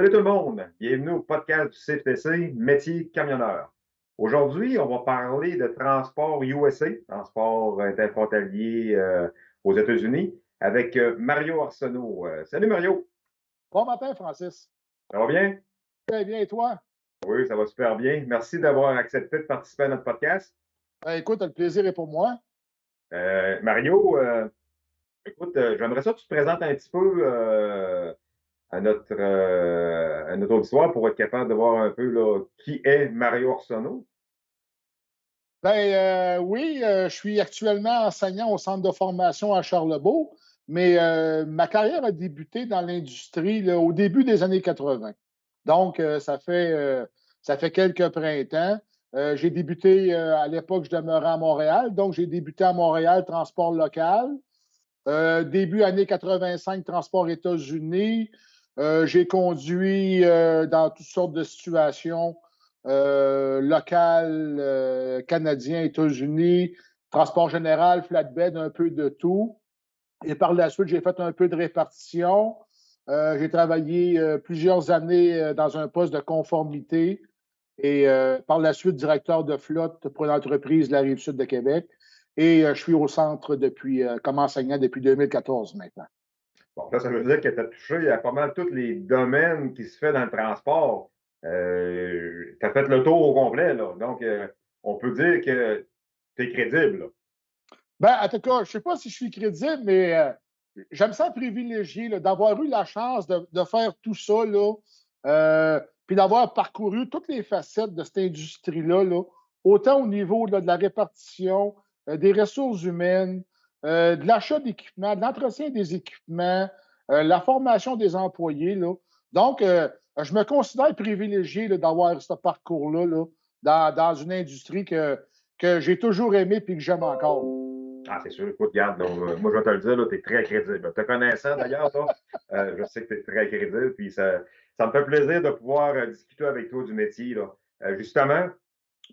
Salut tout le monde, bienvenue au podcast du CFTC Métier camionneur. Aujourd'hui, on va parler de transport USA, transport interfrontalier euh, aux États-Unis, avec euh, Mario Arsenault. Euh, salut Mario. Bon matin, Francis. Ça va bien? Très bien, et toi? Oui, ça va super bien. Merci d'avoir accepté de participer à notre podcast. Ben, écoute, le plaisir est pour moi. Mario, écoute, j'aimerais ça que tu te présentes un petit peu à notre, euh, à notre auditoire pour être capable de voir un peu là, qui est Mario Arsenault? Ben euh, oui, euh, je suis actuellement enseignant au centre de formation à Charlebourg, mais ma carrière a débuté dans l'industrie au début des années 80. Donc, ça, fait, ça fait quelques printemps. j'ai débuté à l'époque, je demeurais à Montréal, donc j'ai débuté à Montréal, transport local. début années 85, transport États-Unis. Euh, j'ai conduit euh, dans toutes sortes de situations euh, locales, canadiens, États-Unis, transport général, flatbed, un peu de tout. Et par la suite, j'ai fait un peu de répartition. j'ai travaillé plusieurs années dans un poste de conformité et par la suite directeur de flotte pour une entreprise de la rive sud de Québec. Et je suis au centre depuis, comme enseignant depuis 2014 maintenant. Bon, là, ça veut dire que tu as touché à pas mal tous les domaines qui se fait dans le transport. Euh, tu as fait le tour au complet, là. Donc, euh, on peut dire que tu es crédible. Ben, en tout cas, je ne sais pas si je suis crédible, mais euh, j'aime ça privilégier d'avoir eu la chance de, faire tout ça, là, puis d'avoir parcouru toutes les facettes de cette industrie-là, là, autant au niveau de la répartition, des ressources humaines, euh, de l'achat d'équipements, de l'entretien des équipements, euh, la formation des employés. Là. Donc, euh, je me considère privilégié d'avoir ce parcours-là là, dans, une industrie que, que j'ai toujours aimé et que j'aime encore. Ah, c'est sûr. Écoute, regarde, moi, je vais te le dire, tu es très crédible. Te connaissant d'ailleurs, je sais que tu es très crédible. Puis ça, ça me fait plaisir de pouvoir discuter avec toi du métier. Là. justement,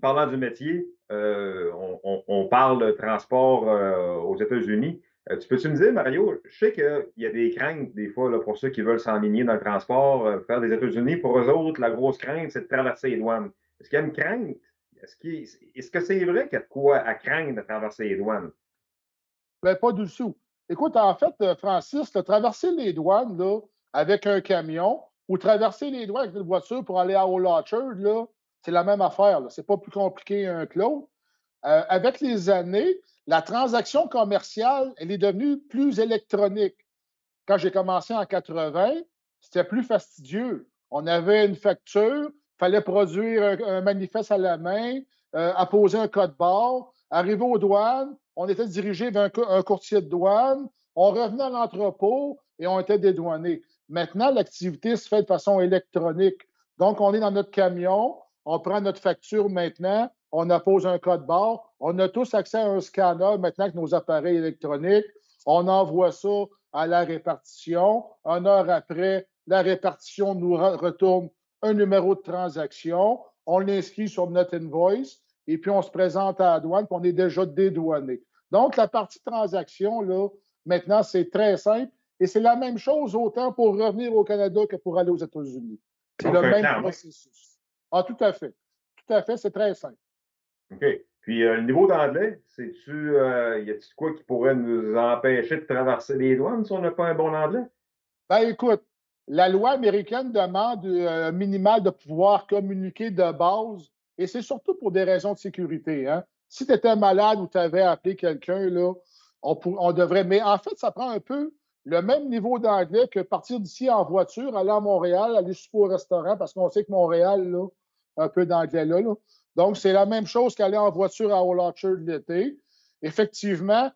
parlant du métier, euh, on, parle de transport euh, aux États-Unis. Euh, tu peux-tu me dire, Mario, je sais qu'il y a des craintes des fois pour ceux qui veulent s'enligner dans le transport, faire des États-Unis. Pour eux autres, la grosse crainte, c'est de traverser les douanes. Est-ce qu'il y a une crainte? Est-ce, que c'est vrai qu'il y a de quoi à craindre de traverser les douanes? Bien, pas du tout. Écoute, en fait, Francis, traverser les douanes là, avec un camion ou traverser les douanes avec une voiture pour aller à Old Orchard, là, c'est la même affaire. Ce n'est pas plus compliqué un que l'autre. Euh, avec les années, la transaction commerciale, elle est devenue plus électronique. Quand j'ai commencé en 80, c'était plus fastidieux. On avait une facture, il fallait produire un, manifeste à la main, euh, apposer un code barre, arriver aux douanes, on était dirigé vers un, courtier de douane, on revenait à l'entrepôt et on était dédouané. Maintenant, l'activité se fait de façon électronique. Donc, on est dans notre camion, on prend notre facture maintenant, on appose un code barre, on a tous accès à un scanner maintenant avec nos appareils électroniques, on envoie ça à la répartition. Une heure après, la répartition nous retourne un numéro de transaction, on l'inscrit sur notre invoice et puis on se présente à la douane, puis on est déjà dédouané. Donc, la partie transaction, là, maintenant, c'est très simple et c'est la même chose autant pour revenir au Canada que pour aller aux États-Unis. C'est le même processus. Ah, tout à fait. Tout à fait, c'est très simple. OK. Puis euh, le niveau d'anglais, c'est-tu, euh, y a-t-il quoi qui pourrait nous empêcher de traverser les douanes si on n'a pas un bon anglais? Ben écoute, la loi américaine demande euh, un minimal de pouvoir communiquer de base, et c'est surtout pour des raisons de sécurité. Hein. Si tu étais malade ou tu avais appelé quelqu'un, là, on, on devrait. Mais en fait, ça prend un peu le même niveau d'anglais que partir d'ici en voiture, aller à Montréal, aller super au restaurant, parce qu'on sait que Montréal, là, un peu d'anglais là, Donc, c'est la même chose qu'aller en voiture à Old Orchard l'été. Effectivement,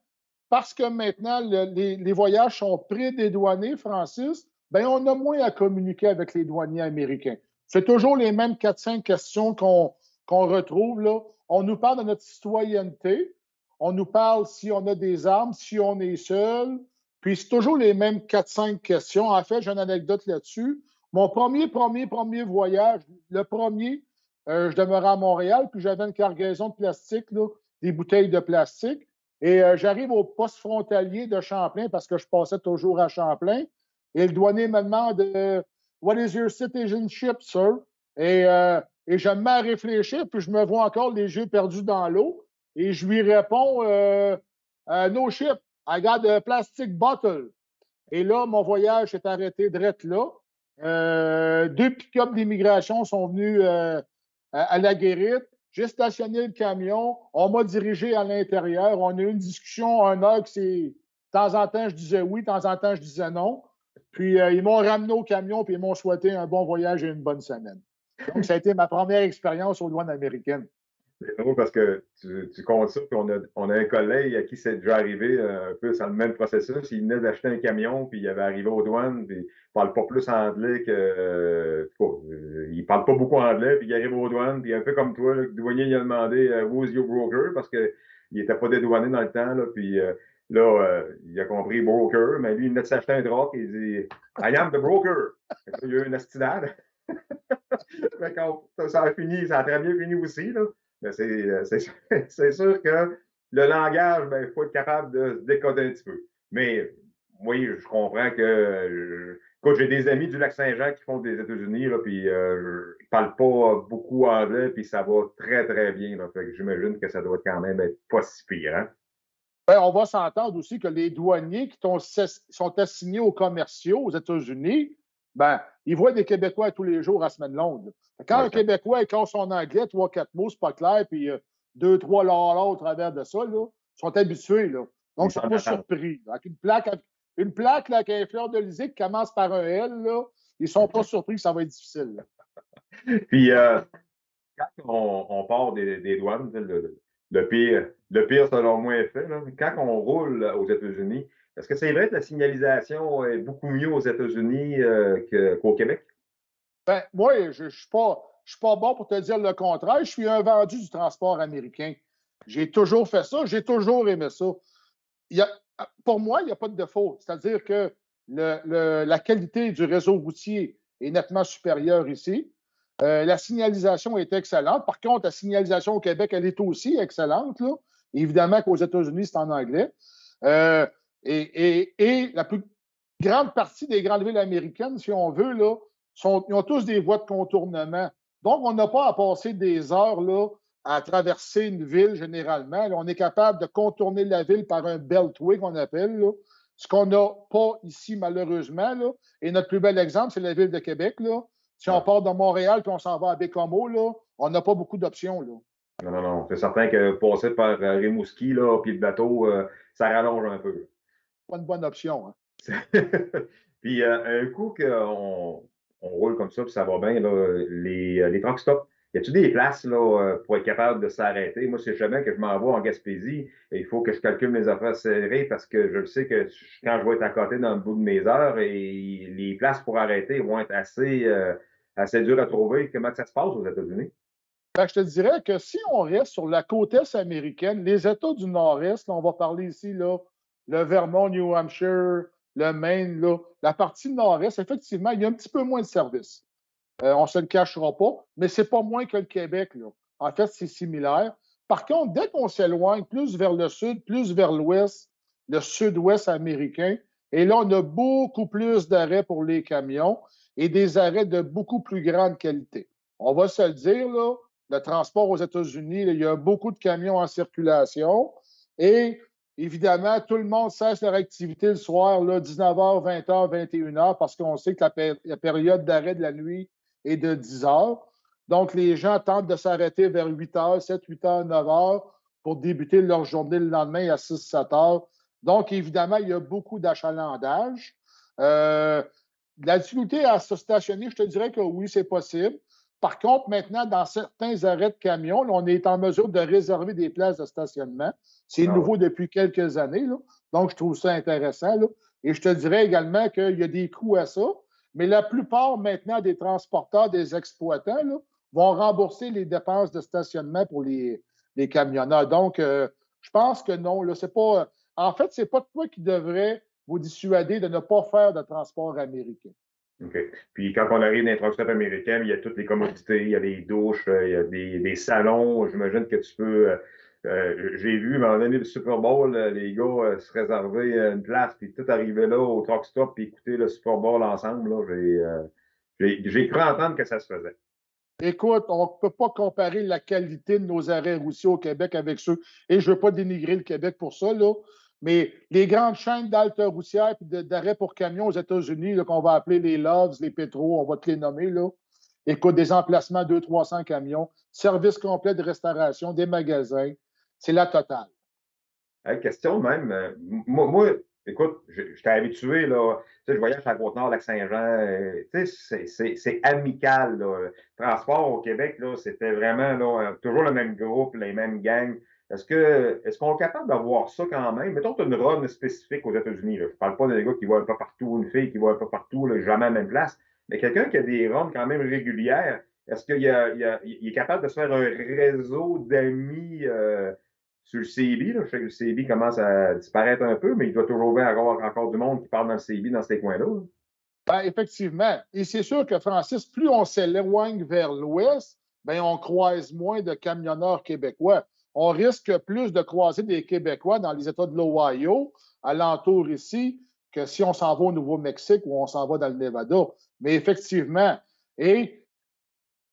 parce que maintenant, les, voyages sont pré-dédouanés, Francis, ben on a moins à communiquer avec les douaniers américains. C'est toujours les mêmes 4-5 questions qu'on retrouve. Là. On nous parle de notre citoyenneté, on nous parle si on a des armes, si on est seul, puis c'est toujours les mêmes 4-5 questions. En fait, j'ai une anecdote là-dessus. Mon premier, premier, premier voyage, le premier, je demeurais à Montréal, puis j'avais une cargaison de plastique, des bouteilles de plastique. Et euh, j'arrive au poste frontalier de Champlain parce que je passais toujours à Champlain. Et le douanier me demande euh, What is your citizenship, sir? Et, euh, je me mets à réfléchir, puis je me vois encore les yeux perdus dans l'eau. Et je lui réponds euh, euh, No ship, I got a plastic bottle. Et là, mon voyage s'est arrêté direct là. Euh, deux pick-up d'immigration sont venus à, la guérite. J'ai stationné le camion. On m'a dirigé à l'intérieur. On a eu une discussion un heure que c'est. De temps en temps, je disais oui, de temps en temps, je disais non. Puis euh, ils m'ont ramené au camion puis ils m'ont souhaité un bon voyage et une bonne semaine. Donc, ça a été ma première expérience aux douanes américaines. C'est drôle parce que tu, comptes ça, puis on a, on a, un collègue à qui c'est déjà arrivé euh, un peu dans le même processus. Il venait d'acheter un camion, puis il avait arrivé aux douanes, puis il parle pas plus anglais que. Euh, euh, il parle pas beaucoup anglais, puis il arrive aux douanes, puis un peu comme toi, le douanier il a demandé Who's your broker? parce qu'il n'était pas dédouané dans le temps, là, puis là, il a compris broker, mais lui, il venait de s'acheter un drop, et il dit I am the broker. il y a eu une astidade. ça a fini, ça a très bien fini aussi, là. Euh, c'est sûr que le langage, ben, il faut être capable de se décoder un petit peu. Mais oui, je comprends que. Écoute, j'ai des amis du Lac-Saint-Jean qui font des États-Unis, puis euh, ils ne parlent pas beaucoup anglais, puis ça va très, très bien. J'imagine que ça doit quand même être pas si pire. Hein? Ben, on va s'entendre aussi que les douaniers qui sont assignés aux commerciaux aux États-Unis, ben, ils voient des Québécois tous les jours à semaine longue. Quand un Québécooi écarte son anglais, trois, quatre mots, c'est pas clair, puis euh, deux, trois là, au travers de ça, là, ils sont habitués. Là. Donc, ils sont pas surpris. Avec une plaque, une plaque là, qui a un fleur de qui commence par un L, là, ils sont pas surpris que ça va être difficile. Puis, euh, quand on, part des, douanes, le, pire, le pire, selon moi, est fait. Quand on roule aux États-Unis, est-ce que c'est vrai que la signalisation est beaucoup mieux aux États-Unis euh, qu'au Québec? Ben, moi, je ne suis, pas, pas bon pour te dire le contraire. Je suis un vendu du transport américain. J'ai toujours fait ça. J'ai toujours aimé ça. Il y a, pour moi, il n'y a pas de défaut. C'est-à-dire que le, la qualité du réseau routier est nettement supérieure ici. Euh, la signalisation est excellente. Par contre, la signalisation au Québec, elle est aussi excellente. Évidemment qu'aux États-Unis, c'est en anglais. Euh, et, la plus grande partie des grandes villes américaines, si on veut, ils ont tous des voies de contournement. Donc, on n'a pas à passer des heures à traverser une ville généralement. on est capable de contourner la ville par un beltway qu'on appelle, ce qu'on n'a pas ici malheureusement. Et notre plus bel exemple, c'est la ville de Québec. Si on part de Montréal puis on s'en va à Bécomo, là, on n'a pas beaucoup d'options. Non, non, non. C'est certain que passer par euh, Rimouski, là, puis le bateau, euh, ça rallonge un peu pas une bonne option. Hein. puis euh, un coup qu'on on roule comme ça, puis ça va bien, là, les, les truck stops, y a-t-il des places là, pour être capable de s'arrêter? Moi, c'est jamais que je m'envoie en Gaspésie, il faut que je calcule mes affaires serrées parce que je sais que quand je vais être à côté dans le bout de mes heures, et les places pour arrêter vont être assez, assez dures à trouver. Comment ça se passe aux États-Unis? Ben, je te dirais que si on reste sur la côte est américaine, les États du Nord-Est, on va parler ici là, le Vermont, New Hampshire, le Maine, là, la partie nord-est, effectivement, il y a un petit peu moins de services. Euh, on ne se le cachera pas, mais ce n'est pas moins que le Québec. Là. En fait, c'est similaire. Par contre, dès qu'on s'éloigne plus vers le sud, plus vers l'ouest, le sud-ouest américain, et là, on a beaucoup plus d'arrêts pour les camions et des arrêts de beaucoup plus grande qualité. On va se le dire, là, le transport aux États-Unis, il y a beaucoup de camions en circulation et Évidemment, tout le monde cesse leur activité le soir, là, 19h, 20h, 21h, parce qu'on sait que la, période d'arrêt de la nuit est de 10 h. Donc, les gens tentent de s'arrêter vers 8 h, 7, 8 h, 9 h pour débuter leur journée le lendemain à 6, 7 h. Donc, évidemment, il y a beaucoup d'achalandage. Euh, la difficulté à se stationner, je te dirais que oui, c'est possible. Par contre, maintenant, dans certains arrêts de camions, on est en mesure de réserver des places de stationnement. C'est ah nouveau depuis quelques années. Donc, je trouve ça intéressant. Et je te dirais également qu'il y a des coûts à ça. Mais la plupart maintenant des transporteurs, des exploitants, vont rembourser les dépenses de stationnement pour les, camionneurs. Donc, euh, je pense que non. Là, pas, en fait, ce n'est pas toi qui devrais vous dissuader de ne pas faire de transport américain. OK. Puis quand on arrive dans un transport américain, il y a toutes les commodités, il y a des douches, euh, il y a des, salons. J'imagine que tu peux. Euh, euh, j'ai vu, un moment donné, le Super Bowl, les gars se réservaient une place, puis tout arrivait là au truck stop, puis écouter le Super Bowl ensemble. J'ai cru entendre que ça se faisait. Écoute, on ne peut pas comparer la qualité de nos arrêts routiers au Québec avec ceux. Et je ne veux pas dénigrer le Québec pour ça, là. Mais les grandes chaînes d'halte routière et d'arrêt pour camions aux États-Unis, qu'on va appeler les Loves, les Petro, on va te les nommer, là. Écoute, des emplacements 200-300 camions, service complet de restauration, des magasins. C'est la totale. question même. Euh, moi, écoute, j'étais habitué, là. Tu sais, je voyage à Côte-Nord, Lac-Saint-Jean. Euh, c'est amical, transport au Québec, là, c'était vraiment, là, toujours le même groupe, les mêmes gangs. Est-ce est-ce qu'on est capable d'avoir ça quand même? Mettons une run spécifique aux États-Unis. Je ne parle pas des gars qui voient pas partout, une fille qui voit pas partout, là, jamais à la même place. Mais quelqu'un qui a des runs quand même régulières, est-ce qu'il est capable de se faire un réseau d'amis euh, sur le CB? Là? Je sais que le CB commence à disparaître un peu, mais il doit toujours avoir encore du monde qui parle dans le CB dans ces coins-là. Ben, effectivement. Et c'est sûr que, Francis, plus on s'éloigne vers l'ouest, ben, on croise moins de camionneurs québécois on risque plus de croiser des Québécois dans les États de l'Ohio, alentour ici, que si on s'en va au Nouveau-Mexique ou on s'en va dans le Nevada. Mais effectivement, et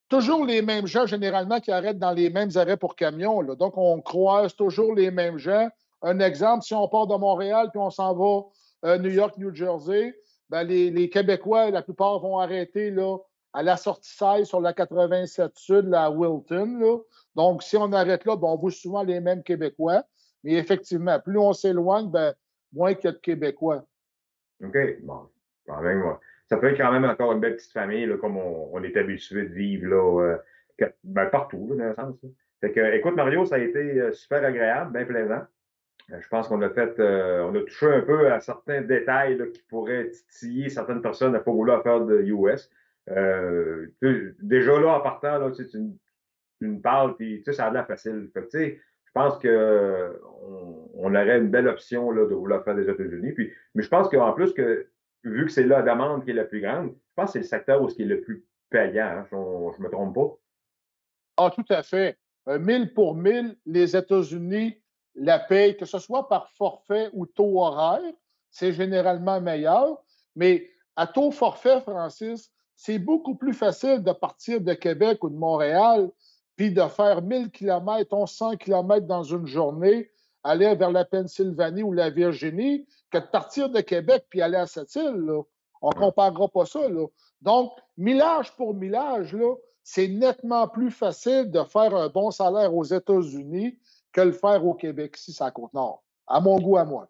toujours les mêmes gens généralement qui arrêtent dans les mêmes arrêts pour camions. Donc, on croise toujours les mêmes gens. Un exemple, si on part de Montréal puis on s'en va à euh, New York, New Jersey, ben les, les, Québécois, la plupart vont arrêter là, à la sortie 16 sur la 87 Sud, la Wilton. Donc, si on arrête là, ben, on voit souvent les mêmes Québécois. Mais effectivement, plus on s'éloigne, ben, moins qu'il y a de Québécois. OK. Bon. ça peut être quand même encore une belle petite famille, comme on, est habitué de vivre là, euh, ben, partout, dans le sens. Que, écoute, Mario, ça a été euh, super agréable, bien plaisant. Euh, je pense qu'on a fait, on a touché un peu à certains détails qui pourraient titiller certaines personnes à pas vouloir faire de US. Euh, déjà là, en partant, là, tu, me parles, puis ça a l'air facile. Je pense qu'on on aurait une belle option de vouloir faire des États-Unis. Mais je pense qu'en plus, vu que c'est la demande qui est la plus grande, je pense que c'est le secteur où ce qui est le plus payant. Hein, je ne me trompe pas. Ah, tout à fait. mille pour mille, les États-Unis la payent, que ce soit par forfait ou taux horaire, c'est généralement meilleur. Mais à taux forfait, Francis, c'est beaucoup plus facile de partir de Québec ou de Montréal, puis de faire 1000 km, 1100 km dans une journée, aller vers la Pennsylvanie ou la Virginie, que de partir de Québec puis aller à cette île. On ne comparera pas ça. Donc, millage pour millage, c'est nettement plus facile de faire un bon salaire aux États-Unis que le faire au Québec, ici, à Côte-Nord. À mon goût, à moi.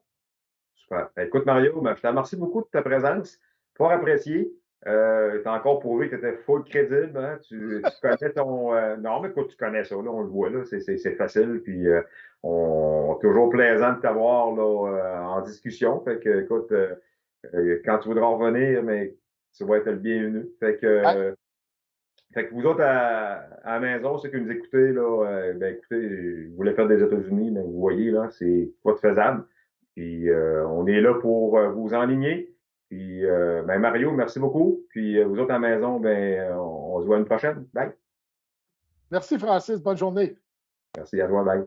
Super. Ben, écoute, Mario, ben, je te remercie beaucoup de ta présence. Fort apprécié. Euh, tu as encore prouvé que tu étais full crédible. Hein? Tu, connais ton. Euh, non, mais écoute, tu connais ça, là, on le voit, là, c'est facile. Puis euh, on toujours plaisant de t'avoir là, en discussion. Fait que, écoute, quand tu voudras revenir, mais tu vas être le bienvenu. Fait que, fait que vous autres à, la maison, ceux qui nous écoutez, là, ben écoutez, vous voulez faire des États-Unis, mais vous voyez, là, c'est pas faisable. Puis on est là pour vous enligner. Puis, euh, ben Mario, merci beaucoup. Puis, euh, vous autres à la maison, ben, on, on se voit une prochaine. Bye. Merci, Francis. Bonne journée. Merci à toi. Bye.